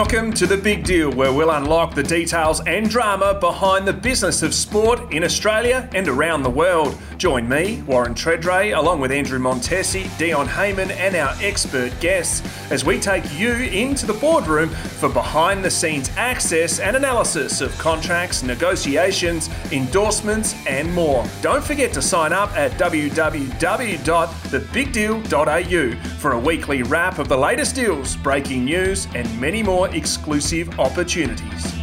Welcome to The Big Deal, where we'll unlock the details and drama behind the business of sport in Australia and around the world. Join me, Warren Tredrea, along with Andrew Montesi, Dion Hayman, and our expert guests as we take you into the boardroom for behind the scenes access and analysis of contracts, negotiations, endorsements, and more. Don't forget to sign up at www.thebigdeal.au for a weekly wrap of the latest deals, breaking news, and many more exclusive opportunities.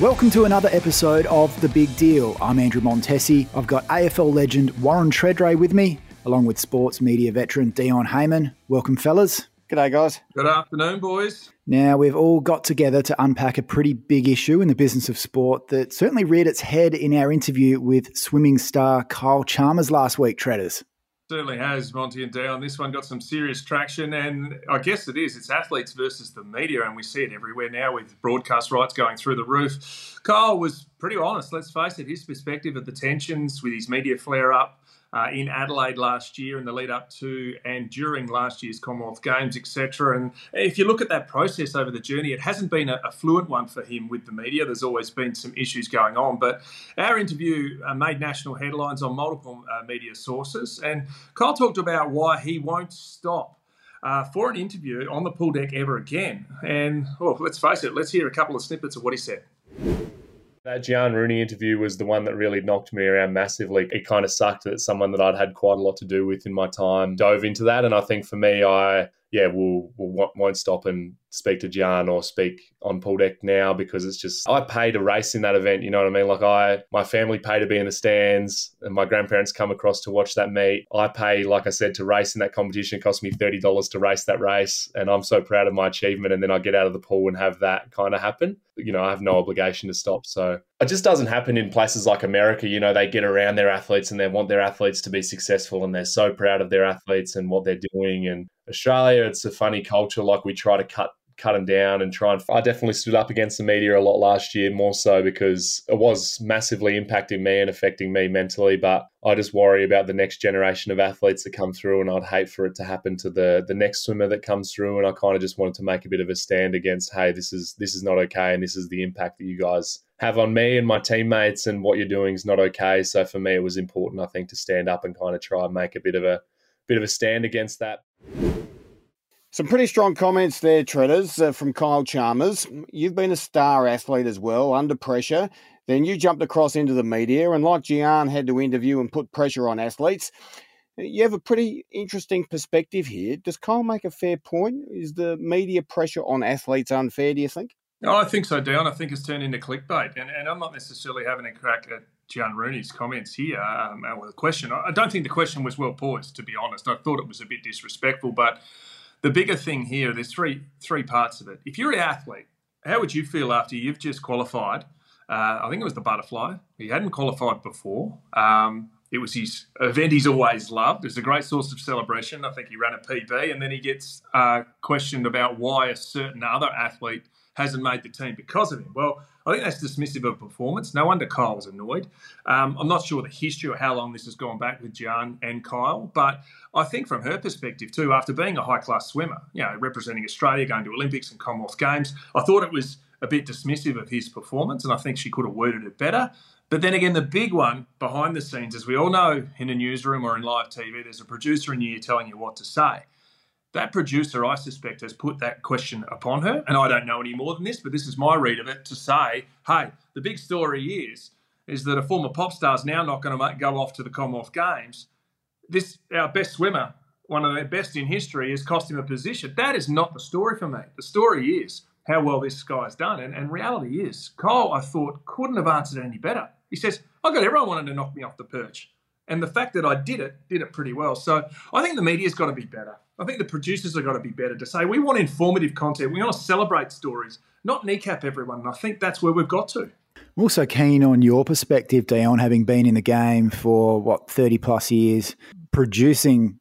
Welcome to another episode of The Big Deal. I'm Andrew Montesi. I've got AFL legend Warren Tredrea with me, along with sports media veteran Dion Hayman. Welcome, fellas. G'day, guys. Good afternoon, boys. Now, we've all got together to unpack a pretty big issue in the business of sport that certainly reared its head in our interview with swimming star Kyle Chalmers last week, Tredders. Certainly has, Monty and Dion. This one got some serious traction, and I guess it is. It's athletes versus the media, and we see it everywhere now with broadcast rights going through the roof. Kyle was pretty honest, let's face it, his perspective of the tensions with his media flare up uh, in Adelaide last year in the lead up to and during last year's Commonwealth Games, etc. And if you look at that process over the journey, it hasn't been a, a, fluent one for him with the media. There's always been some issues going on. But our interview uh, made national headlines on multiple uh, media sources. And Kyle talked about why he won't stop. Uh, for an interview on the pool deck ever again. And well, let's face it, let's hear a couple of snippets of what he said. That Giaan Rooney interview was the one that really knocked me around massively. It kind of sucked that someone that I'd had quite a lot to do with in my time dove into that. And I think for me, I, yeah, will will won't stop and speak to Giaan or speak on pool deck now because it's just I pay to race in that event. You know what I mean? Like I, my family pay to be in the stands, and my grandparents come across to watch that meet. I pay, like I said, to race in that competition. It cost me thirty dollars to race that race, and I'm so proud of my achievement. And then I get out of the pool and have that kind of happen. You know, I have no obligation to stop. So it just doesn't happen in places like America. You know, they get around their athletes and they want their athletes to be successful, and they're so proud of their athletes and what they're doing. And Australia, it's a funny culture. Like we try to cut cut them down and try and. I definitely stood up against the media a lot last year, more so because it was massively impacting me and affecting me mentally. But I just worry about the next generation of athletes that come through, and I'd hate for it to happen to the the next swimmer that comes through. And I kind of just wanted to make a bit of a stand against, hey, this is this is not okay, and this is the impact that you guys have on me and my teammates, and what you're doing is not okay. So for me, it was important, I think, to stand up and kind of try and make a bit of a bit of a stand against that. Some pretty strong comments there, Tredders, uh, from Kyle Chalmers. You've been a star athlete as well, under pressure. Then you jumped across into the media, and like Giaan had to interview and put pressure on athletes, you have a pretty interesting perspective here. Does Kyle make a fair point? Is the media pressure on athletes unfair, do you think? No, I think so, Dion. I think it's turned into clickbait. And, and I'm not necessarily having a crack at Giaan Rooney's comments here um, or the question. I don't think the question was well poised, to be honest. I thought it was a bit disrespectful, but the bigger thing here, there's three three parts of it. If you're an athlete, how would you feel after you've just qualified? Uh, I think it was the butterfly. He hadn't qualified before. Um, it was his event he's always loved. It's a great source of celebration. I think he ran a PB, and then he gets uh, questioned about why a certain other athlete hasn't made the team because of him. Well, I think that's dismissive of performance. No wonder Kyle was annoyed. Um, I'm not sure the history or how long this has gone back with Giaan and Kyle, but I think from her perspective too, after being a high class swimmer, you know, representing Australia, going to Olympics and Commonwealth Games, I thought it was a bit dismissive of his performance, and I think she could have worded it better. But then again, the big one behind the scenes, as we all know in a newsroom or in live TV, there's a producer in you telling you what to say. That producer, I suspect, has put that question upon her, and I don't know any more than this, but this is my read of it to say, hey, the big story is is that a former pop star is now not going to go off to the Commonwealth Games. This our best swimmer, one of the best in history, has cost him a position. That is not the story for me. The story is how well this guy's done, and, and reality is Cole, I thought, couldn't have answered any better. He says, I got everyone wanting to knock me off the perch. And the fact that I did it, did it pretty well. So I think the media's got to be better. I think the producers have got to be better to say we want informative content. We want to celebrate stories, not kneecap everyone. And I think that's where we've got to. I'm also keen on your perspective, Dion, having been in the game for what, 30 plus years, producing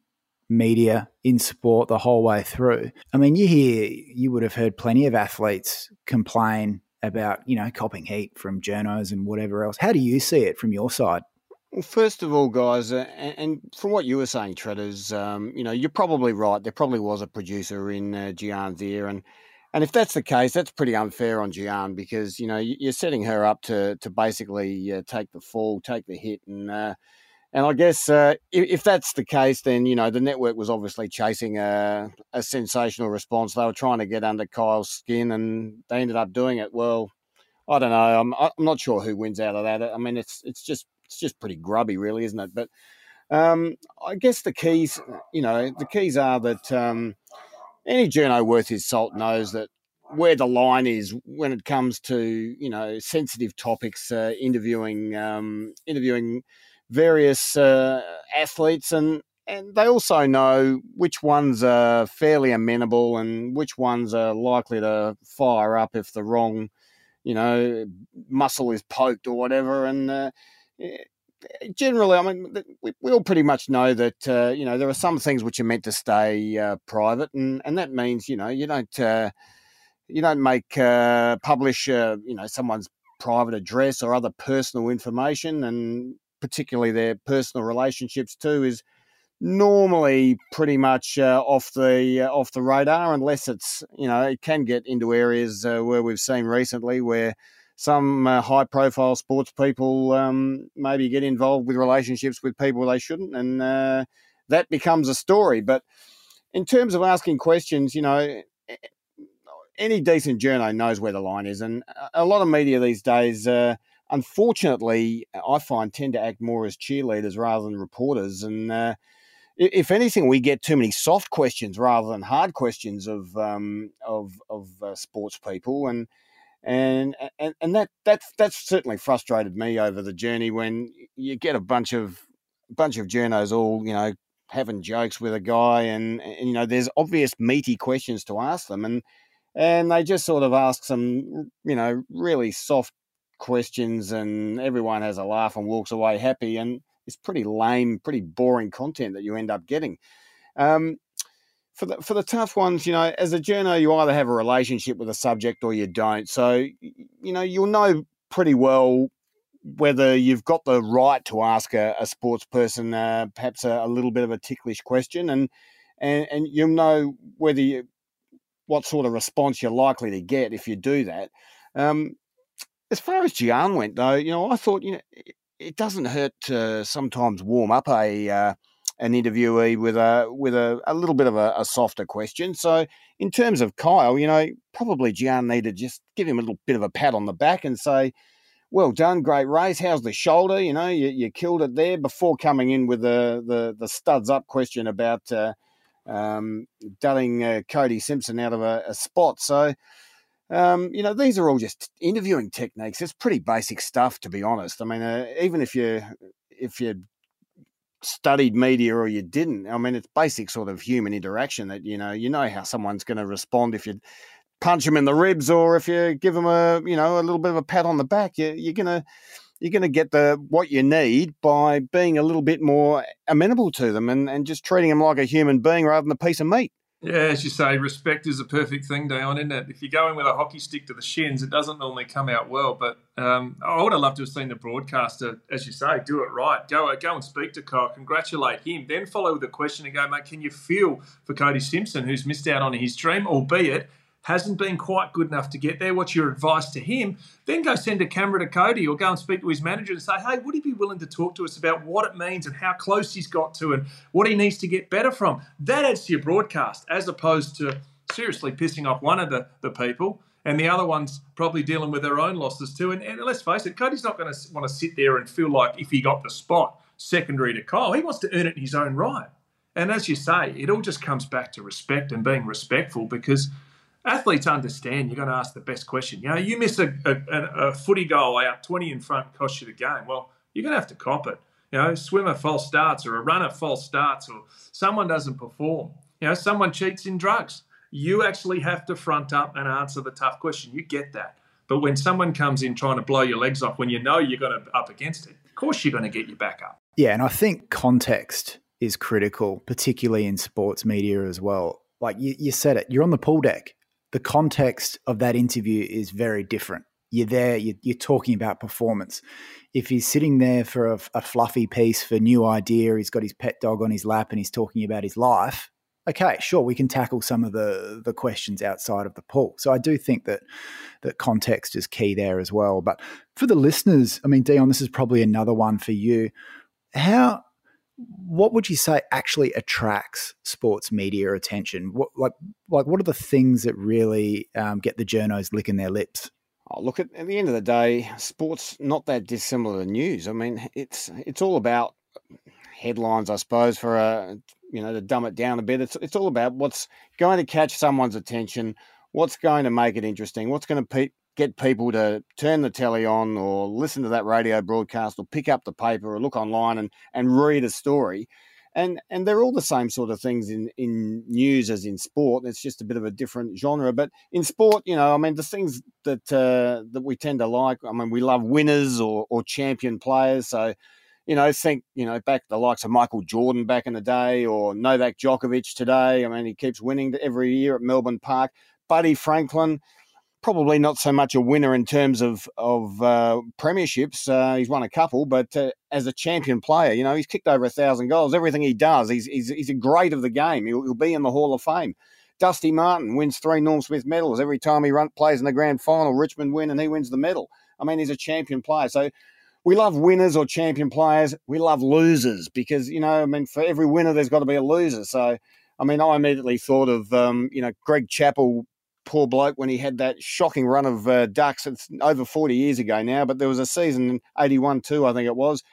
media in sport the whole way through. I mean, you hear, you would have heard plenty of athletes complain about, you know, copping heat from journos and whatever else. How do you see it from your side? Well, first of all, guys, uh, and, from what you were saying, Tredders, um, you know, you're probably right. There probably was a producer in uh, Giaan's ear, and and if that's the case, that's pretty unfair on Giaan because you know you're setting her up to to basically uh, take the fall, take the hit, and uh, and I guess uh, if, if, that's the case, then you know the network was obviously chasing a, a sensational response. They were trying to get under Kyle's skin, and they ended up doing it. Well, I don't know. I'm I'm not sure who wins out of that. I mean, it's it's just it's just pretty grubby, really, isn't it? But um, I guess the keys, you know, the keys are that um, any journo worth his salt knows that where the line is when it comes to you know sensitive topics, uh, interviewing um, interviewing various uh, athletes, and and they also know which ones are fairly amenable and which ones are likely to fire up if the wrong you know muscle is poked or whatever, and uh, generally, I mean, we, we all pretty much know that uh, you know there are some things which are meant to stay uh, private, and and that means you know you don't uh, you don't make uh, publish uh, you know someone's private address or other personal information, and particularly their personal relationships too is normally pretty much uh, off the off the radar unless it's you know it can get into areas where we've seen recently where some uh, high profile sports people um, maybe get involved with relationships with people they shouldn't, and uh, that becomes a story. But in terms of asking questions, you know, any decent journo knows where the line is, and a lot of media these days. Unfortunately, I find tend to act more as cheerleaders rather than reporters, and uh, if anything, we get too many soft questions rather than hard questions of um, of of uh, sports people, and and and and that that's that's certainly frustrated me over the journey when you get a bunch of bunch of journos all you know having jokes with a guy and, and you know there's obvious meaty questions to ask them. And and they just sort of ask some you know really soft questions and everyone has a laugh and walks away happy and it's pretty lame pretty boring content that you end up getting um, for the for the tough ones, you know, as a journo, you either have a relationship with a subject or you don't. So, you know, you'll know pretty well whether you've got the right to ask a, a sports person uh, perhaps a, a, little bit of a ticklish question, and and and you'll know whether you what sort of response you're likely to get if you do that. Um, as far as Giaan went, though, you know, I thought you know it, it doesn't hurt to sometimes warm up a uh, an interviewee with a with a, a little bit of a, a, softer question. So in terms of Kyle, you know, probably Giaan needed just give him a little bit of a pat on the back and say, "Well done, great race. How's the shoulder? You know, you, you killed it there." Before coming in with the the, the studs up question about uh, um, dulling uh, Cody Simpson out of a, a spot. So. Um, you know, these are all just interviewing techniques. It's pretty basic stuff, to be honest. I mean, uh, even if you if you studied media or you didn't. I mean, it's basic sort of human interaction that you know you know how someone's going to respond if you punch them in the ribs or if you give them a you know a little bit of a pat on the back. You, you're gonna you're going to get the what you need by being a little bit more amenable to them and, and just treating them like a human being rather than a piece of meat. Yeah, as you say, respect is a perfect thing, Dion, isn't it? If you go in with a hockey stick to the shins, it doesn't normally come out well. But um, I would have loved to have seen the broadcaster, as you say, do it right. Go go and speak to Kyle, congratulate him, then follow with a question and go, mate, can you feel for Cody Simpson, who's missed out on his dream, albeit hasn't been quite good enough to get there. What's your advice to him? Then go send a camera to Cody or go and speak to his manager and say, hey, would he be willing to talk to us about what it means and how close he's got to and what he needs to get better from? That adds to your broadcast as opposed to seriously pissing off one of the, the people and the other one's probably dealing with their own losses too. And, and let's face it, Cody's not going to want to sit there and feel like if he got the spot secondary to Kyle, he wants to earn it in his own right. And as you say, it all just comes back to respect and being respectful because – athletes understand you're going to ask the best question. You know, you miss a, a, a footy goal out 20 in front, costs you the game. Well, you're going to have to cop it. You know, swimmer false starts or a runner false starts or someone doesn't perform. You know, someone cheats in drugs. You actually have to front up and answer the tough question. You get that. But when someone comes in trying to blow your legs off when you know you're going to up against it, of course you're going to get your back up. Yeah, and I think context is critical, particularly in sports media as well. Like you, you said it, you're on the pool deck the context of that interview is very different you're there, you're, you're talking about performance. If he's sitting there for a, a fluffy piece for new idea, he's got his pet dog on his lap and he's talking about his life. Okay, sure, we can tackle some of the the questions outside of the pool. So I do think that that context is key there as well. But for the listeners, I mean, Dion, this is probably another one for you. How what would you say actually attracts sports media attention? What like like what are the things that really um, get the journos licking their lips? Oh, look at, at the end of the day, sports not that dissimilar to news. I mean, it's it's all about headlines, I suppose. For a you know to dumb it down a bit, it's it's all about what's going to catch someone's attention, what's going to make it interesting, what's going to pe- get people to turn the telly on or listen to that radio broadcast or pick up the paper or look online and, and read a story. And and they're all the same sort of things in, in news as in sport. It's just a bit of a different genre. But in sport, you know, I mean, the things that uh, that we tend to like. I mean, we love winners or or champion players. So, you know, think you know back the likes of Michael Jordan back in the day or Novak Djokovic today. I mean, he keeps winning every year at Melbourne Park. Buddy Franklin, probably not so much a winner in terms of of uh, premierships. Uh, he's won a couple, but uh, as a champion player, you know, he's kicked over a thousand goals. Everything he does, he's he's, he's a great of the game. He'll, he'll, be in the Hall of Fame. Dusty Martin wins three Norm Smith medals every time he run, plays in the grand final. Richmond win and he wins the medal. I mean, he's a champion player. So we love winners or champion players. We love losers because you know, I mean, for every winner, there's got to be a loser. So. I mean, I immediately thought of, um, you know, Greg Chappell poor bloke when he had that shocking run of uh, ducks. It's over 40 years ago now, but there was a season, 81 2, I think it was.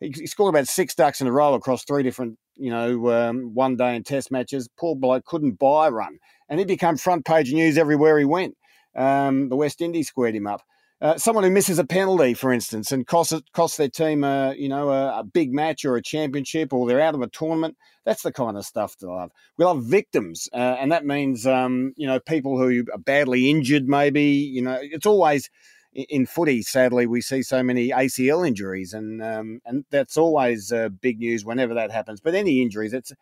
He, scored about six ducks in a row across three different, you know, um, one day and test matches. Poor bloke couldn't buy a run. And he became front page news everywhere he went. Um, the West Indies squared him up. Uh, someone who misses a penalty, for instance, and costs costs their team a you know a, a, big match or a championship, or they're out of a tournament. That's the kind of stuff to love. We love victims, uh, and that means um, you know people who are badly injured. Maybe you know it's always in footy. Sadly, we see so many ACL injuries, and um, and that's always uh, big news whenever that happens. But any injuries, it's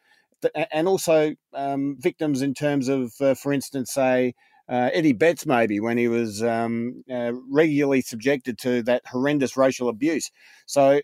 and also um, victims in terms of, uh, for instance, say uh, Eddie Betts, maybe when he was um, uh, regularly subjected to that horrendous racial abuse. So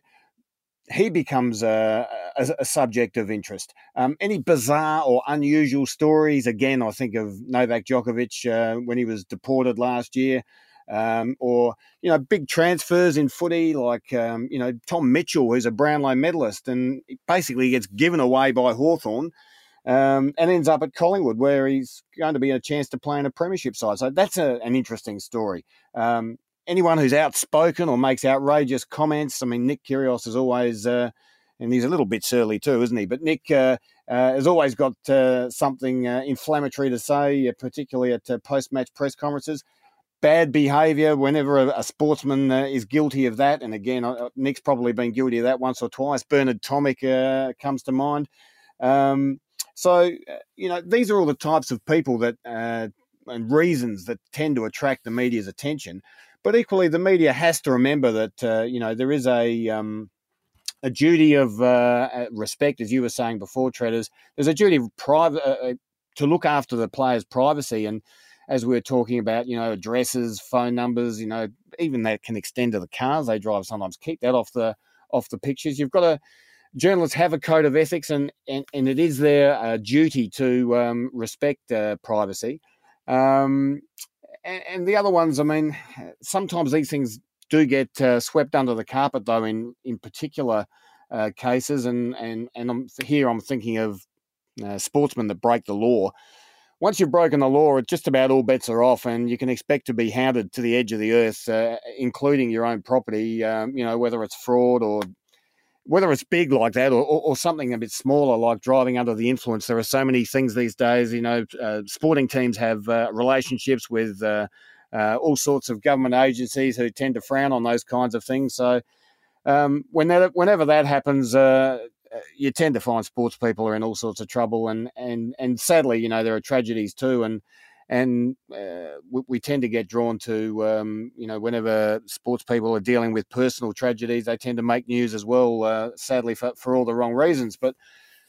he becomes a, a, a subject of interest. Um, any bizarre or unusual stories? Again, I think of Novak Djokovic uh, when he was deported last year. Um, or you know big transfers in footy like um, you know Tom Mitchell who's a Brownlow medalist and basically gets given away by Hawthorn um, and ends up at Collingwood, where he's going to be a chance to play in a premiership side. So that's a, an interesting story. Um, anyone who's outspoken or makes outrageous comments, I mean, Nick Kyrgios is always, uh, and he's a little bit surly too, isn't he? But Nick uh, uh, has always got uh, something uh, inflammatory to say, uh, particularly at post-match press conferences. Bad behaviour whenever a, a sportsman is guilty of that, and again, Nick's probably been guilty of that once or twice. Bernard Tomic comes to mind. Um, so, uh, you know, these are all the types of people that uh, and reasons that tend to attract the media's attention. But equally, the media has to remember that uh, you know there is a um, a duty of uh, uh respect, as you were saying before, Tredders. There's a duty of private uh, to look after the players' privacy, and as we were talking about, you know, addresses, phone numbers, you know, even that can extend to the cars they drive. Sometimes keep that off the off the pictures. You've got to journalists have a code of ethics, and and, and it is their uh, duty to um, respect uh, privacy. Um, and, and, the other ones, I mean, sometimes these things do get uh, swept under the carpet, though. In in particular uh, cases, and and and I'm, here I'm thinking of uh, sportsmen that break the law. Once you've broken the law, it's just about all bets are off, and you can expect to be hounded to the edge of the earth, uh, including your own property. Um, you know, whether it's fraud or whether it's big like that or, or, or, something a bit smaller like driving under the influence, there are so many things these days. You know, uh, sporting teams have uh, relationships with uh, uh all sorts of government agencies who tend to frown on those kinds of things. So, um, when that, whenever that happens, uh, uh, you tend to find sports people are in all sorts of trouble, and and and sadly, you know, there are tragedies too, and and uh, we, we, tend to get drawn to um, you know whenever sports people are dealing with personal tragedies they tend to make news as well uh, sadly for, for all the wrong reasons but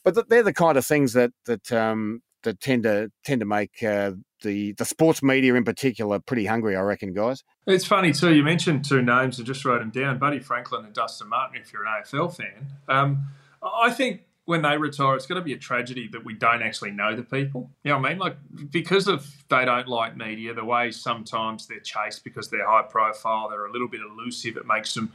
but they're the kind of things that that um, that tend to tend to make uh, the the sports media in particular pretty hungry. I reckon, guys. It's funny too. You mentioned two names. I just wrote them down: Buddy Franklin and Dustin Martin. If you're an AFL fan, um, I think when they retire, it's going to be a tragedy that we don't actually know the people. You know what I mean? Like, because of they don't like media, the way sometimes they're chased because they're high profile, they're a little bit elusive, it makes them.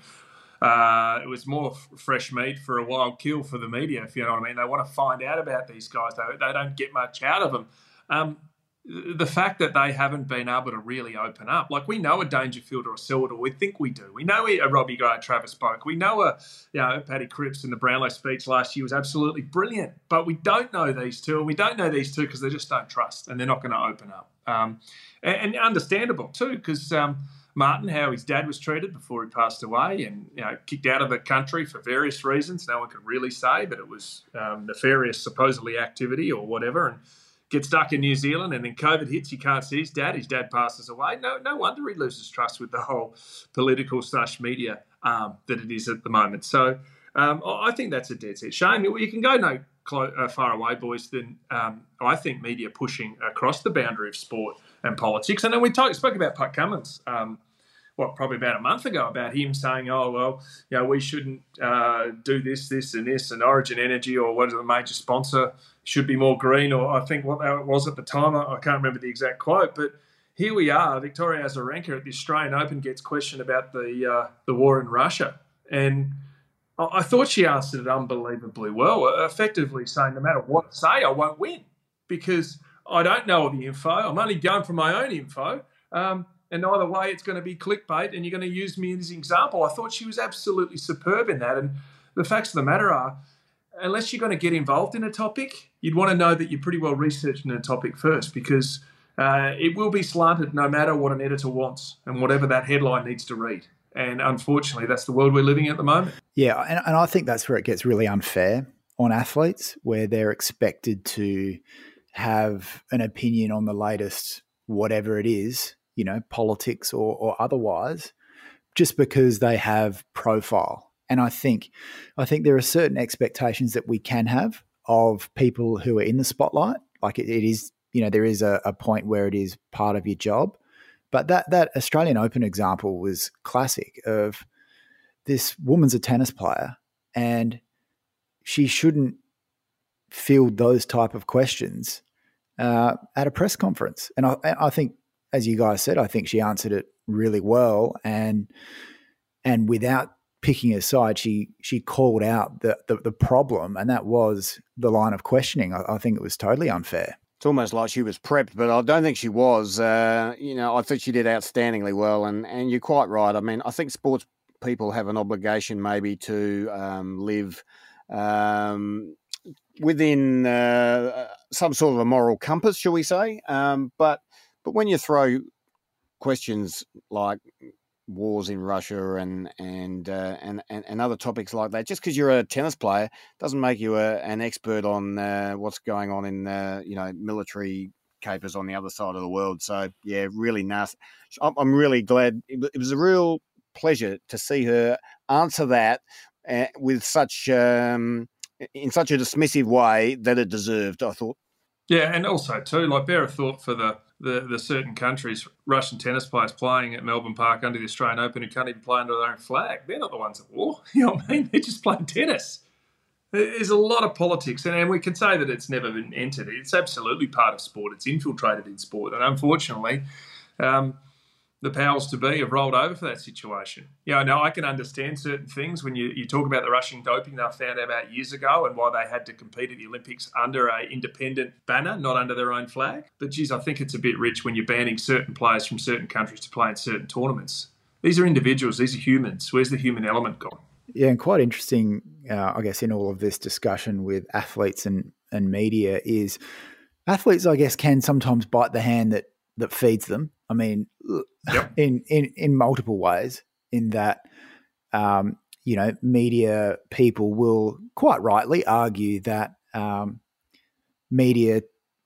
Uh, it was more fresh meat for a wild kill for the media, if you know what I mean. They want to find out about these guys, they, they don't get much out of them. Um, the fact that they haven't been able to really open up, like we know a Dangerfield or a or we think we do. We know a Robbie Gray, Travis Boak. We know a, you know, Paddy Cripps in the Brownlow speech last year was absolutely brilliant. But we don't know these two, and we don't know these two because they just don't trust, and they're not going to open up. Um, and, and, understandable too, because um, Martin, how his dad was treated before he passed away, and you know, kicked out of the country for various reasons. No one could really say, but it was um, nefarious, supposedly activity or whatever, and gets stuck in New Zealand, and then COVID hits. He can't see his dad. His dad passes away. No, no wonder he loses trust with the whole political slash media um, that it is at the moment. So um, I think that's a dead set shame. You can go no close, uh, far away, boys, than um, I think media pushing across the boundary of sport and politics. And then we talk, spoke about Pat Cummins. Um, what probably about a month ago about him saying, "Oh well, you know, we shouldn't uh, do this, this, and this," and Origin Energy or what is the major sponsor should be more green, or I think what that was at the time. I, I can't remember the exact quote, but here we are. Victoria Azarenka at the Australian Open gets questioned about the uh, the war in Russia, and I, I thought she answered it unbelievably well, effectively saying, "No matter what I say, I won't win because I don't know all the info. I'm only going from my own info." Um, and either way, it's going to be clickbait, and you're going to use me as an example. I thought she was absolutely superb in that. And the facts of the matter are, unless you're going to get involved in a topic, you'd want to know that you're pretty well researched in a topic first, because uh, it will be slanted no matter what an editor wants and whatever that headline needs to read. And unfortunately, that's the world we're living in at the moment. Yeah, and, and I think that's where it gets really unfair on athletes, where they're expected to have an opinion on the latest whatever it is you know, politics or, or otherwise, just because they have profile. And I think, I think there are certain expectations that we can have of people who are in the spotlight. Like it, it is, you know, there is a, a point where it is part of your job. But that that Australian Open example was classic. Of this woman's a tennis player, and she shouldn't field those type of questions uh, at a press conference. And I, I think as you guys said, I think she answered it really well, and and without picking a side, she she called out the the, the problem, and that was the line of questioning. I, I, think it was totally unfair. It's almost like she was prepped, but I don't think she was. Uh, you know, I think she did outstandingly well, and and you're quite right. I mean, I think sports people have an obligation maybe to um, live. Um, within uh, some sort of a moral compass, shall we say? Um, but but when you throw questions like wars in Russia and and uh, and, and, and other topics like that, just because you're a tennis player doesn't make you a, an expert on uh, what's going on in uh, you know military capers on the other side of the world. So yeah, really nice. I'm really glad. It was a real pleasure to see her answer that uh, with such um, in such a dismissive way that it deserved. I thought. Yeah, and also too, like bear a thought for the the, the certain countries, Russian tennis players playing at Melbourne Park under the Australian Open who can't even play under their own flag. They're not the ones at war. You know what I mean? They're just playing tennis. There's a lot of politics, and, and we can say that it's never been entered. It's absolutely part of sport. It's infiltrated in sport, and unfortunately, um, the powers to be have rolled over for that situation. Yeah, know, I can understand certain things when you, you talk about the Russian doping they found out about years ago and why they had to compete at the Olympics under a independent banner, not under their own flag. But geez, I think it's a bit rich when you're banning certain players from certain countries to play in certain tournaments. These are individuals, these are humans. Where's the human element gone? Yeah, and quite interesting, uh, I guess, in all of this discussion with athletes and, and media is athletes, I guess, can sometimes bite the hand that that feeds them. I mean, yep. in, in in multiple ways. In that, um, you know, media people will quite rightly argue that um, media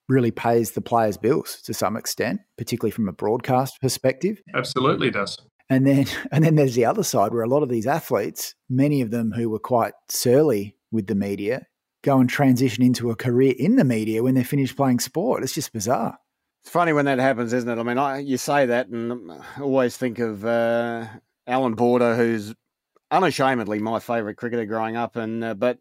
really pays the players' bills to some extent, particularly from a broadcast perspective. Absolutely does. And then and then there's the other side where a lot of these athletes, many of them who were quite surly with the media, go and transition into a career in the media when they're finished playing sport. It's just bizarre. It's funny when that happens, isn't it? I mean, I, you say that, and always think of uh, Allan Border, who's unashamedly my favourite cricketer growing up, and uh, but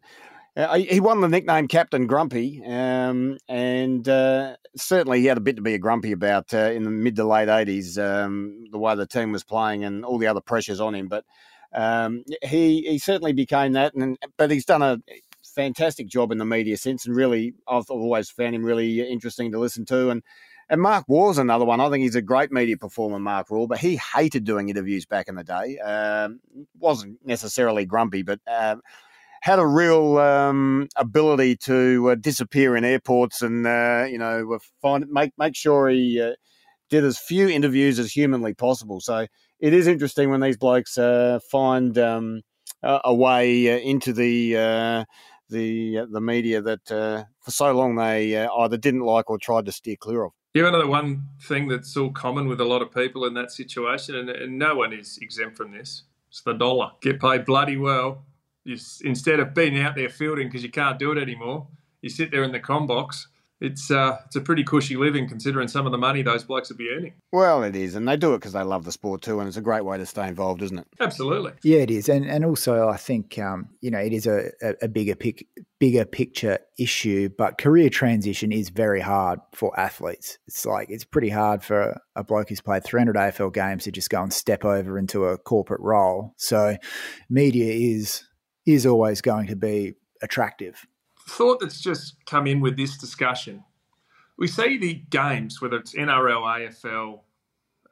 uh, he won the nickname Captain Grumpy, um, and uh, certainly he had a bit to be a grumpy about uh, in the mid to late eighties, um, the way the team was playing and all the other pressures on him. But um, he he certainly became that, and but he's done a fantastic job in the media since, and really I've always found him really interesting to listen to, and. And Mark Waugh's another one. I think he's a great media performer, Mark Waugh, but he hated doing interviews back in the day. Um, wasn't necessarily grumpy, but uh, had a real um, ability to uh, disappear in airports and uh, you know find make make sure he uh, did as few interviews as humanly possible. So it is interesting when these blokes uh, find um, a way uh, into the uh, the the media that for so long they either didn't like or tried to steer clear of. Yeah, another one thing that's all common with a lot of people in that situation, and, and no one is exempt from this. It's the dollar. Get paid bloody well you, instead of being out there fielding because you can't do it anymore, you sit there in the com box. It's uh, it's a pretty cushy living considering some of the money those blokes would be earning. Well, it is, and they do it because they love the sport too, and it's a great way to stay involved, isn't it? Absolutely. Yeah, it is, and and also I think um, you know it is a, a, bigger pic, bigger picture issue, but career transition is very hard for athletes. It's like it's pretty hard for a bloke who's played 300 AFL games to just go and step over into a corporate role. So, media is is always going to be attractive. Thought that's just come in with this discussion. We see the games, whether it's NRL, AFL,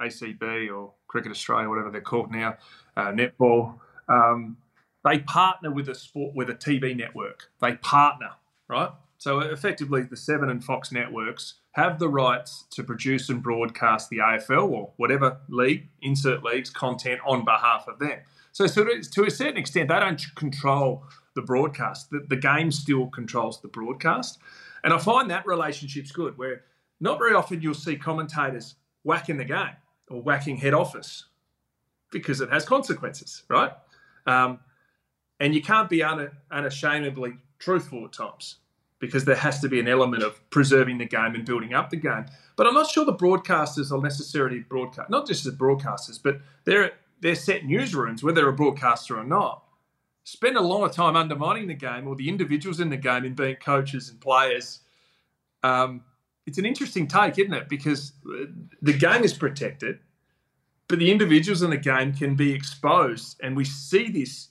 ACB, or Cricket Australia, whatever they're called now, uh, netball. Um, they partner with a sport with a TV network. They partner, right? So effectively, the Seven and Fox networks have the rights to produce and broadcast the AFL or whatever league, insert leagues content on behalf of them. So, so to a certain extent, they don't control the broadcast. The, the game still controls the broadcast. And I find that relationship's good, where not very often you'll see commentators whacking the game or whacking head office because it has consequences, right? Um, and you can't be un- unashamedly truthful at times because there has to be an element of preserving the game and building up the game. But I'm not sure the broadcasters are necessarily broadcast, not just the broadcasters, but they're their set newsrooms, whether they're a broadcaster or not, spend a lot of time undermining the game or the individuals in the game in being coaches and players. Um, it's an interesting take, isn't it? Because the game is protected, but the individuals in the game can be exposed, and we see this.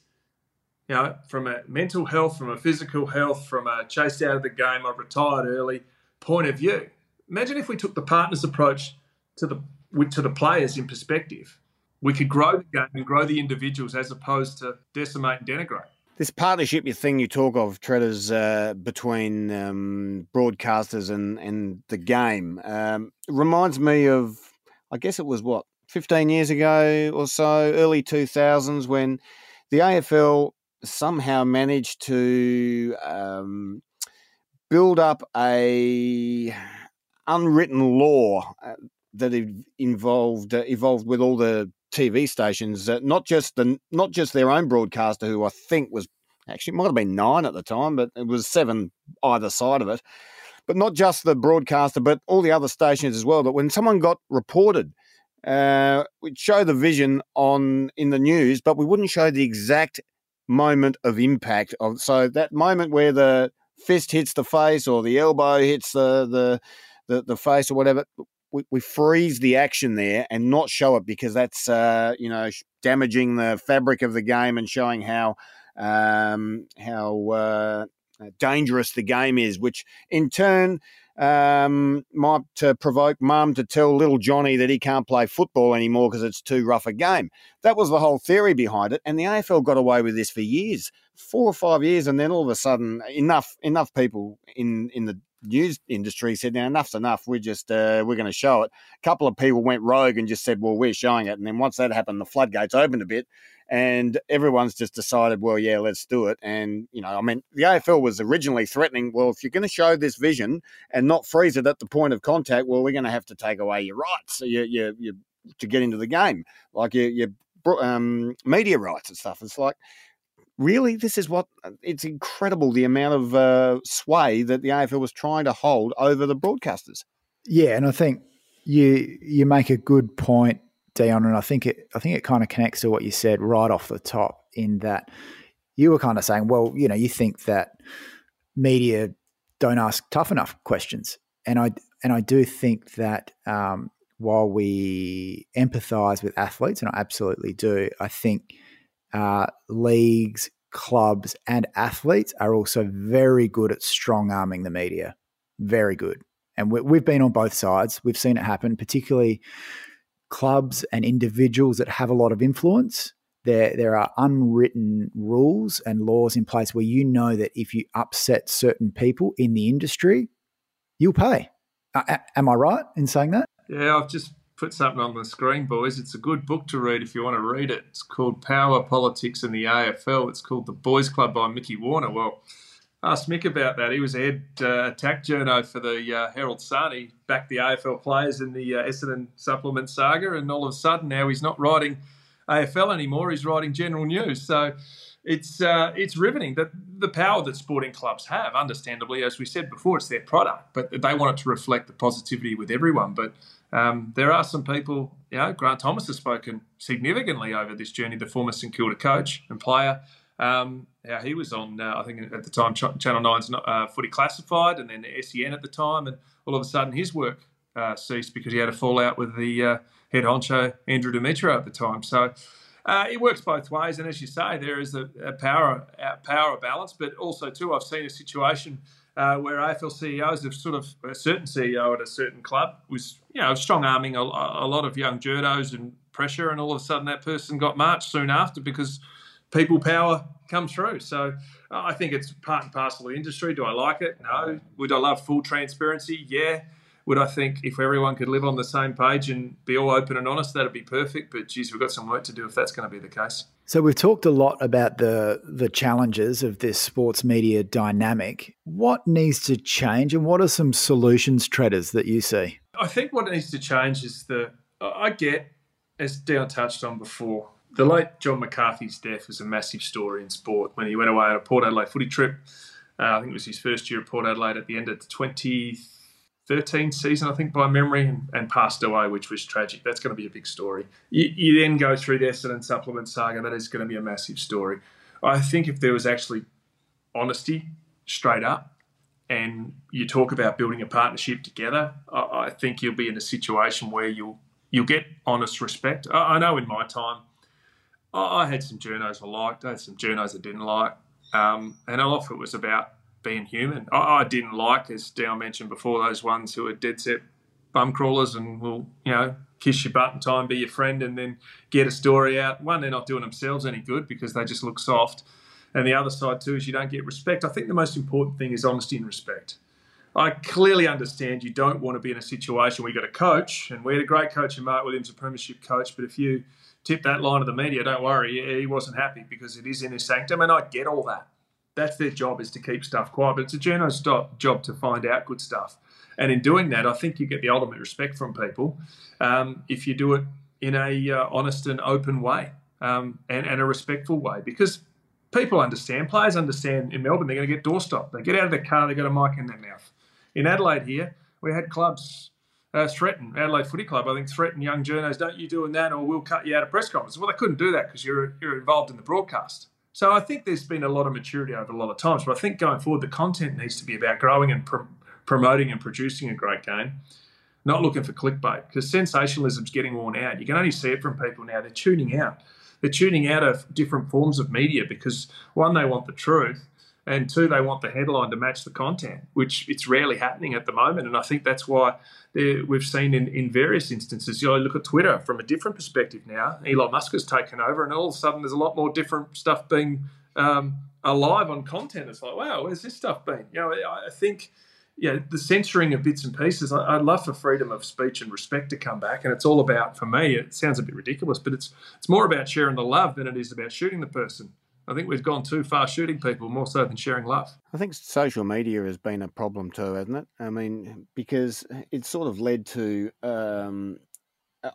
You know, from a mental health, from a physical health, from a chased out of the game, I've retired early point of view. Imagine if we took the partners approach to the to the players in perspective we could grow the game and grow the individuals as opposed to decimate and denigrate. This partnership thing you talk of, Tredders, uh, between um, broadcasters and, and the game um, reminds me of, I guess it was what, 15 years ago or so, early 2000s, when the AFL somehow managed to um, build up a unwritten law uh, that involved uh, evolved with all the TV stations, uh, not just the not just their own broadcaster, who I think was actually might have been nine at the time, but it was seven either side of it. But not just the broadcaster, but all the other stations as well. That when someone got reported, uh, we'd show the vision on in the news, but we wouldn't show the exact moment of impact. Of so that moment where the fist hits the face or the elbow hits the the the, the face or whatever we, we freeze the action there and not show it because that's uh, you know damaging the fabric of the game and showing how um, how uh, dangerous the game is, which in turn um, might uh, provoke mum to tell little Johnny that he can't play football anymore because it's too rough a game. That was the whole theory behind it, and the AFL got away with this for years, four or five years, and then all of a sudden, enough enough people in in the news industry said, "Now enough's enough. We're just uh, we're going to show it." A couple of people went rogue and just said, "Well, we're showing it." And then once that happened, the floodgates opened a bit, and everyone's just decided, "Well, yeah, let's do it." And you know, I mean, the AFL was originally threatening, "Well, if you're going to show this vision and not freeze it at the point of contact, well, we're going to have to take away your rights, you, you, you to get into the game, like your, your um, media rights and stuff." It's like really, this is what it's incredible the amount of uh, sway that the AFL was trying to hold over the broadcasters. Yeah, and I think you you make a good point, Dion, and I think it I think it kind of connects to what you said right off the top in that you were kind of saying, well, you know, you think that media don't ask tough enough questions, and I and I do think that um, while we empathise with athletes, and I absolutely do, I think uh, leagues, clubs, and athletes are also very good at strong arming the media. Very good. And we, have been on both sides. We've seen it happen, particularly clubs and individuals that have a lot of influence. There, there are unwritten rules and laws in place where you know that if you upset certain people in the industry, you'll pay. Uh, am I right in saying that? Yeah, I've just put something on the screen, boys. It's a good book to read if you want to read it. It's called Power, Politics, and the AFL. It's called The Boys Club by Mickey Warner. Well, asked Mick about that. He was head uh, attack journo for the uh, Herald Sun. He backed the AFL players in the uh, Essendon supplement saga, and all of a sudden now he's not writing AFL anymore. He's writing general news. So it's uh, it's riveting that the power that sporting clubs have. Understandably, as we said before, it's their product, but they want it to reflect the positivity with everyone. But um, there are some people, you know, Grant Thomas has spoken significantly over this journey, the former St Kilda coach and player. Um, yeah, he was on, uh, I think at the time, Ch- Channel 9's not, uh, Footy Classified and then the SEN at the time. And all of a sudden his work uh, ceased because he had a fallout with the uh, head honcho, Andrew Demetriou, at the time. So uh, it works both ways. And as you say, there is a, a power, a power balance. But also, too, I've seen a situation – uh, where AFL CEOs have sort of a certain CEO at a certain club was you know strong arming a, a, lot of young journos and pressure, and all of a sudden that person got marched soon after because people power comes through. So uh, I think it's part and parcel of the industry. Do I like it? No. Would I love full transparency? Yeah would I think if everyone could live on the same page and be all open and honest, that'd be perfect. But geez, we've got some work to do if that's going to be the case. So we've talked a lot about the the challenges of this sports media dynamic. What needs to change, and what are some solutions, Tredders, that you see? I think what needs to change is the I get, as Dion touched on before, the late John McCarthy's death was a massive story in sport when he went away on a Port Adelaide footy trip. Uh, I think it was his first year at Port Adelaide at the end of 2013 Thirteen season, I think, by memory, and, and, passed away, which was tragic. That's going to be a big story. You, you then go through the Essendon supplement saga. That is going to be a massive story. I think if there was actually honesty straight up and you talk about building a partnership together, I, I think you'll be in a situation where you'll you'll get honest respect. I, I know in my time, I, I, had some journos I liked, I had some journos I didn't like, um, and often it was about being human. I, I didn't like, as Dale mentioned before, those ones who are dead set bum crawlers and will, you know, kiss your butt and time be your friend and then get a story out. One, they're not doing themselves any good because they just look soft. And the other side too is you don't get respect. I think the most important thing is honesty and respect. I clearly understand you don't want to be in a situation where you've got a coach, and we had a great coach in Mark Williams, a premiership coach, but if you tip that line of the media, don't worry, he wasn't happy because it is in his sanctum, and I get all that that's their job is to keep stuff quiet. But it's a journalist's job to find out good stuff. And in doing that, I think you get the ultimate respect from people um, if you do it in a uh, honest and open way um, and, and a respectful way. Because people understand, players understand in Melbourne, they're going to get doorstopped. They get out of the car, they've got a mic in their mouth. In Adelaide here, we had clubs uh, threaten Adelaide Footy Club. I think threaten young journos, don't you doing that, or we'll cut you out of press conferences. Well, they couldn't do that because you're you're involved in the broadcast. So I think there's been a lot of maturity over a lot of times, but I think going forward, the content needs to be about growing and pr- promoting and producing a great game, not looking for clickbait because sensationalism's getting worn out. You can only see it from people now. They're tuning out. They're tuning out of different forms of media because one, they want the truth, and two, they want the headline to match the content, which it's rarely happening at the moment. And I think that's why we've seen in, in various instances. You know, look at Twitter from a different perspective now. Elon Musk has taken over, and all of a sudden there's a lot more different stuff being um, alive on content. It's like, wow, where's this stuff been? You know, I think. Yeah, the censoring of bits and pieces. I, would love for freedom of speech and respect to come back, and it's all about, for me, it sounds a bit ridiculous, but it's it's more about sharing the love than it is about shooting the person. I think we've gone too far shooting people more so than sharing love. I think social media has been a problem too, hasn't it? I mean, because it's sort of led to um,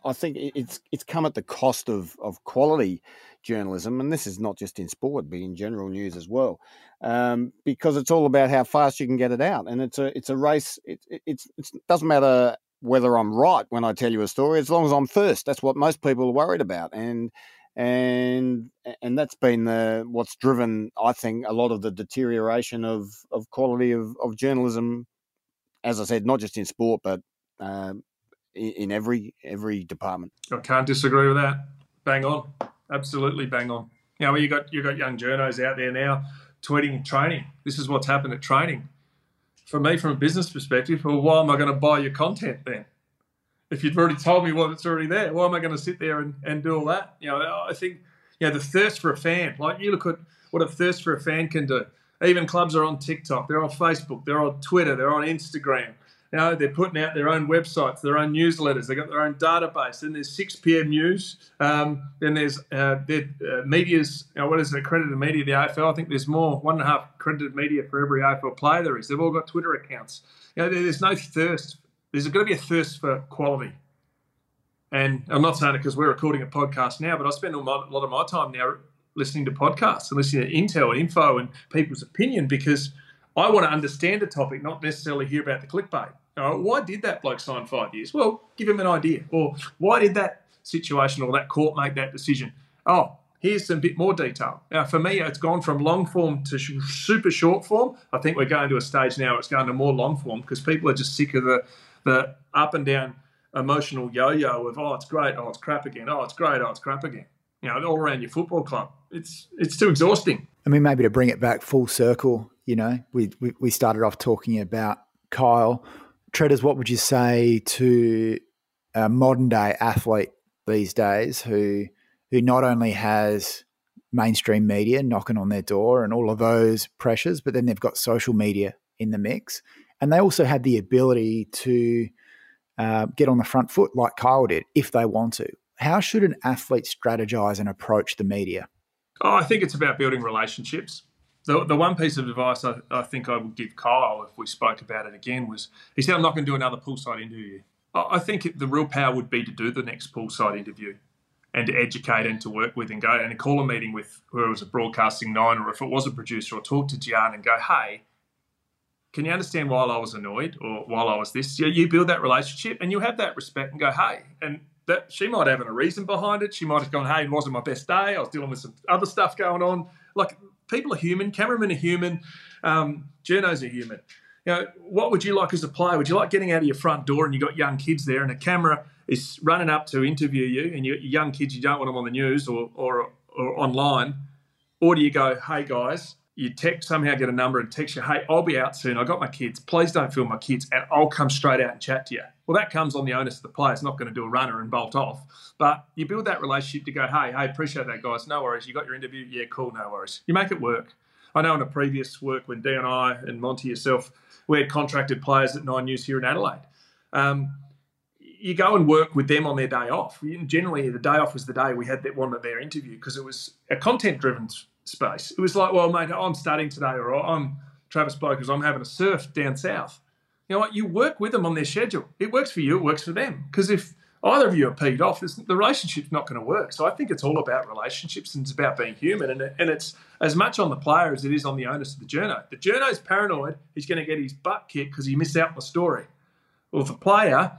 I think it's it's come at the cost of of quality journalism, and this is not just in sport, but in general news as well, um, because it's all about how fast you can get it out, and it's a it's a race. It, it, it's it doesn't matter whether I'm right when I tell you a story, as long as I'm first. That's what most people are worried about, and and and that's been the what's driven, I think, a lot of the deterioration of of quality of of journalism. As I said, not just in sport, but um, in every every department. I can't disagree with that. Bang on, absolutely bang on. You know, you got you got young journos out there now tweeting training. This is what's happened at training. For me, from a business perspective, well, why am I going to buy your content then? If you've already told me what it's already there, why am I going to sit there and, and do all that? You know, I think you know the thirst for a fan. Like you look at what a thirst for a fan can do. Even clubs are on TikTok, they're on Facebook, they're on Twitter, they're on Instagram. You know, they're putting out their own websites, their own newsletters. They've got their own database. Then there's 6 p.m. news. Um, then there's uh, uh, media's, you know, what is it, accredited media, the AFL. I think there's more, one and a half accredited media for every AFL player there is. They've all got Twitter accounts. You know, there's no thirst. There's going to be a thirst for quality. And I'm not saying it because we're recording a podcast now, but I spend a lot of my time now listening to podcasts and listening to intel and info and people's opinion because – I want to understand a topic, not necessarily hear about the clickbait. why did that bloke sign five years? Well, give him an idea. Or why did that situation or that court make that decision? Oh, here's some bit more detail. Now, for me, it's gone from long form to super short form. I think we're going to a stage now it's going to more long form because people are just sick of the, the up and down emotional yo-yo of, oh, it's great, oh, it's crap again, oh, it's great, oh, it's crap again. You know, all around your football club. It's, it's too exhausting. I mean, maybe to bring it back full circle, you know, we, we, we started off talking about Kyle. Tredders, what would you say to a modern day athlete these days who who not only has mainstream media knocking on their door and all of those pressures, but then they've got social media in the mix, and they also have the ability to uh, get on the front foot like Kyle did if they want to. How should an athlete strategize and approach the media? Oh, I think it's about building relationships. The, the one piece of advice I, I think I would give Kyle if we spoke about it again was he said, I'm not going to do another poolside interview. I think the real power would be to do the next poolside interview and to educate and to work with and go and call a meeting with whoever was a broadcasting nine or if it was a producer or talk to Giaan and go, hey, can you understand why I was annoyed or while I was this? You, you build that relationship and you have that respect and go, hey, and that she might have a reason behind it. She might have gone, hey, it wasn't my best day. I was dealing with some other stuff going on. Like people are human. Cameramen are human. Um, journos are human. You know, what would you like as a player? Would you like getting out of your front door and you've got young kids there and a camera is running up to interview you and you're young kids, you don't want them on the news or, or, or online? Or do you go, hey guys, you text somehow get a number and text you, hey, I'll be out soon. I got my kids. Please don't film my kids, and I'll come straight out and chat to you. Well, that comes on the onus of the player. It's not going to do a runner and bolt off. But you build that relationship to go, hey, hey, appreciate that, guys. No worries. You got your interview. Yeah, cool. No worries. You make it work. I know in a previous work when D and I and Monty yourself, we had contracted players at Nine News here in Adelaide. Um, you go and work with them on their day off. Generally, the day off was the day we had that one of their interview because it was a content-driven space. It was like, well, mate, I'm studying today, or I'm Travis Blokers, I'm having a surf down south. You know what? You work with them on their schedule. It works for you, it works for them. Because if either of you are peed off, the relationship's not going to work. So I think it's all about relationships and it's about being human. And, and it's as much on the player as it is on the onus of the journo. The journo's paranoid. He's going to get his butt kicked because he missed out on the story. Well, the player,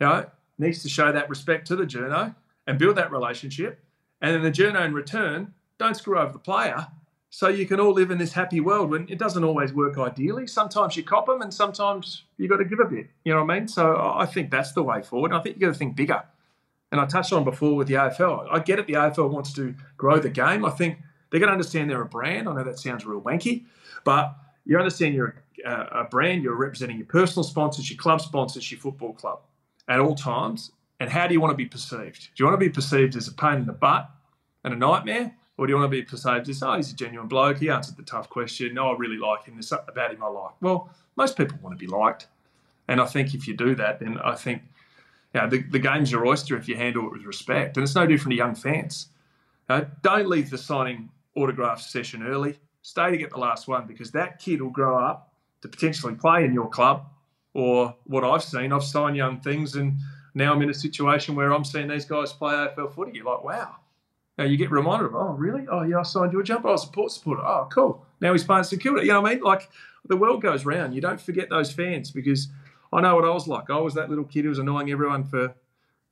you know, needs to show that respect to the journo and build that relationship. And then the journo in return don't screw over the player so you can all live in this happy world when it doesn't always work ideally. Sometimes you cop them and sometimes you've got to give a bit. You know what I mean? So I think that's the way forward. I think you've got to think bigger. And I touched on before with the AFL. I get it. The AFL wants to grow the game. I think they're going to understand they're a brand. I know that sounds real wanky, but you understand you're a, a brand. You're representing your personal sponsors, your club sponsors, your football club at all times. And how do you want to be perceived? Do you want to be perceived as a pain in the butt and a nightmare? Or do you want to be perceived as, oh, he's a genuine bloke. He answered the tough question. No, I really like him. There's something about him I like. Well, most people want to be liked. And I think if you do that, then I think you know, the, the game's your oyster if you handle it with respect. And it's no different to young fans. Don't leave the signing autograph session early. Stay to get the last one because that kid will grow up to potentially play in your club. Or what I've seen, I've signed young things and Now I'm in a situation where I'm seeing these guys play AFL footy. You're like, wow. Now you get reminded of, oh, really? Oh, yeah, I signed you a jumper. I was a port supporter. Oh, cool. Now he's playing St Kilda. You know what I mean? Like the world goes round. You don't forget those fans because I know what I was like. I was that little kid who was annoying everyone for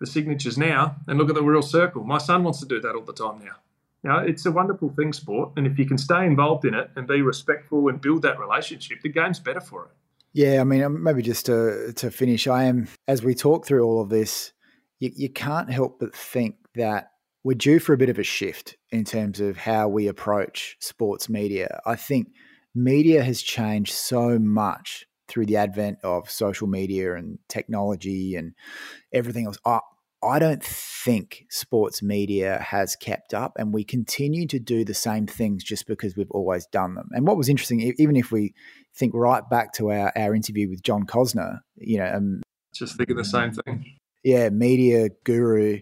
the signatures now. And look at the real circle. My son wants to do that all the time now. Know, it's a wonderful thing, sport. And if you can stay involved in it and be respectful and build that relationship, the game's better for it. Yeah, I mean, um, maybe just to to finish, I am as we talk through all of this, you, you can't help but think that we're due for a bit of a shift in terms of how we approach sports media. I think media has changed so much through the advent of social media and technology and everything else. I, I don't think sports media has kept up, and we continue to do the same things just because we've always done them. And what was interesting, even if we think right back to our, our interview with John Kosner, you know, um, just thinking the same thing. Yeah, media guru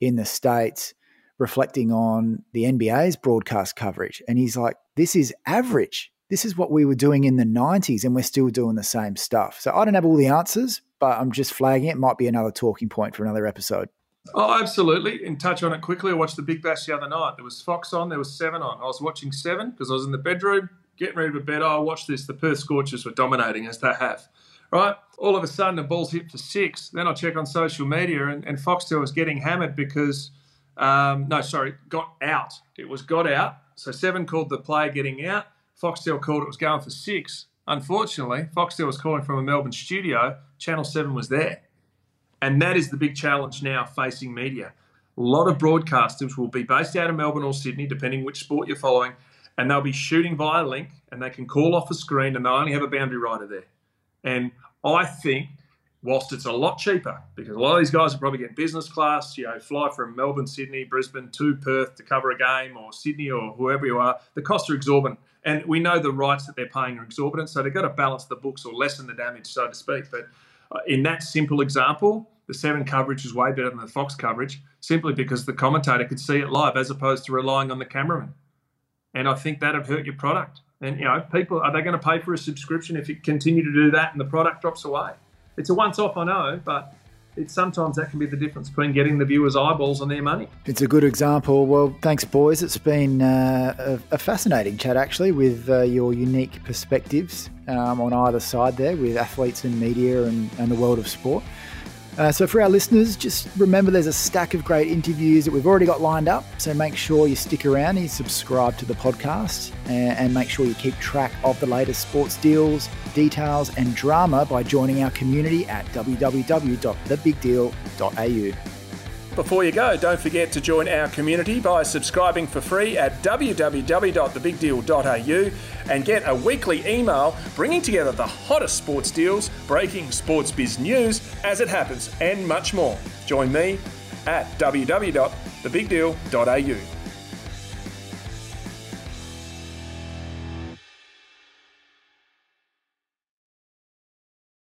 in the States reflecting on the NBA's broadcast coverage. And he's like, this is average. This is what we were doing in the 90s, and we're still doing the same stuff. So I don't have all the answers, but I'm just flagging it. Might be another talking point for another episode. Oh, absolutely. And touch on it quickly. I watched the Big Bash the other night. There was Fox on, there was Seven on. I was watching Seven because I was in the bedroom getting ready for bed. I watched this. The Perth Scorchers were dominating as they have right? All of a sudden, the ball's hit for six. Then I check on social media, and, and Foxtel was getting hammered because, um, no, sorry, got out. It was got out. So seven called the player getting out. Foxtel called it was going for six. Unfortunately, Foxtel was calling from a Melbourne studio. Channel 7 was there. And that is the big challenge now facing media. A lot of broadcasters will be based out of Melbourne or Sydney, depending which sport you're following, and they'll be shooting via link and they can call off a screen and they'll only have a boundary rider there. And I think, whilst it's a lot cheaper, because a lot of these guys are probably getting business class, you know, fly from Melbourne, Sydney, Brisbane to Perth to cover a game, or Sydney, or whoever you are, the costs are exorbitant. And we know the rights that they're paying are exorbitant, so they've got to balance the books or lessen the damage, so to speak. But uh, in that simple example, the seven coverage is way better than the Fox coverage, simply because the commentator could see it live as opposed to relying on the cameraman. And I think that'd hurt your product. And you know, people are they going to pay for a subscription if you continue to do that and the product drops away? It's a once-off, I know, but it's sometimes that can be the difference between getting the viewers' eyeballs and their money. It's a good example. Well, thanks, boys. It's been uh, a, fascinating chat, actually, with uh, your unique perspectives um, on either side there with athletes and media and, and the world of sport. Uh, so, for our listeners, just remember there's a stack of great interviews that we've already got lined up. So, make sure you stick around and subscribe to the podcast and, and make sure you keep track of the latest sports deals, details, and drama by joining our community at www.thebigdeal.au. Before you go, don't forget to join our community by subscribing for free at www.thebigdeal.au and get a weekly email bringing together the hottest sports deals, breaking sports biz news as it happens, and much more. Join me at www.thebigdeal.au.